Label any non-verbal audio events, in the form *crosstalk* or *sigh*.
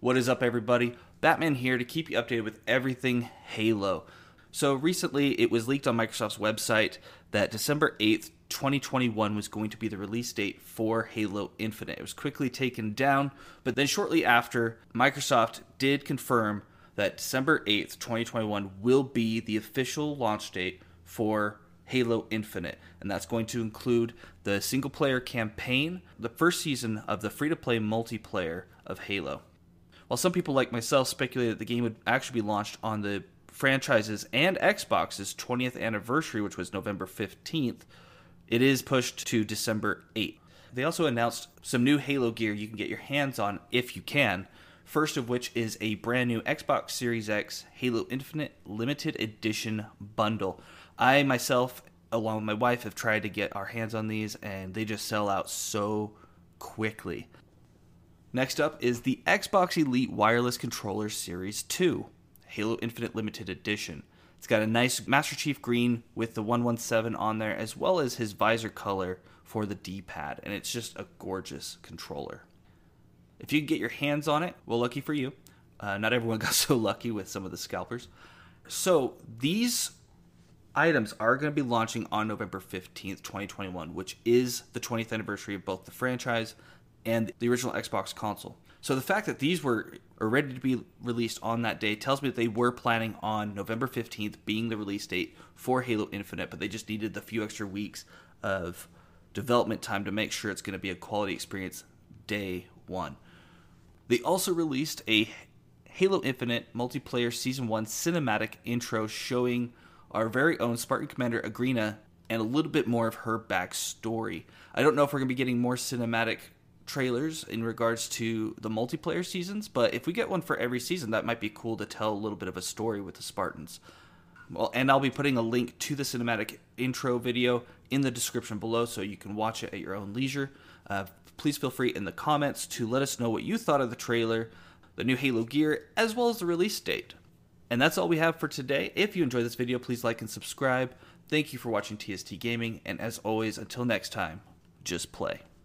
What is up, everybody? Batman here to keep you updated with everything Halo. So, recently it was leaked on Microsoft's website that December 8th, 2021 was going to be the release date for Halo Infinite. It was quickly taken down, but then shortly after, Microsoft did confirm that December 8th, 2021 will be the official launch date for Halo Infinite, and that's going to include the single player campaign, the first season of the free to play multiplayer of Halo. While some people like myself speculated that the game would actually be launched on the franchise's and Xbox's 20th anniversary, which was November 15th, it is pushed to December 8th. They also announced some new Halo gear you can get your hands on if you can. First of which is a brand new Xbox Series X Halo Infinite Limited Edition bundle. I myself, along with my wife, have tried to get our hands on these, and they just sell out so quickly. Next up is the Xbox Elite Wireless Controller Series 2, Halo Infinite Limited Edition. It's got a nice Master Chief green with the 117 on there, as well as his visor color for the D pad, and it's just a gorgeous controller. If you get your hands on it, well, lucky for you. Uh, not everyone *laughs* got so lucky with some of the scalpers. So, these items are going to be launching on November 15th, 2021, which is the 20th anniversary of both the franchise and the original Xbox console. So the fact that these were are ready to be released on that day tells me that they were planning on November 15th being the release date for Halo Infinite, but they just needed the few extra weeks of development time to make sure it's going to be a quality experience day 1. They also released a Halo Infinite multiplayer season 1 cinematic intro showing our very own Spartan Commander Agryna and a little bit more of her backstory. I don't know if we're going to be getting more cinematic trailers in regards to the multiplayer seasons, but if we get one for every season, that might be cool to tell a little bit of a story with the Spartans. Well, and I'll be putting a link to the cinematic intro video in the description below so you can watch it at your own leisure. Uh, please feel free in the comments to let us know what you thought of the trailer, the new Halo gear, as well as the release date. And that's all we have for today. If you enjoyed this video, please like and subscribe. Thank you for watching TST Gaming, and as always, until next time, just play.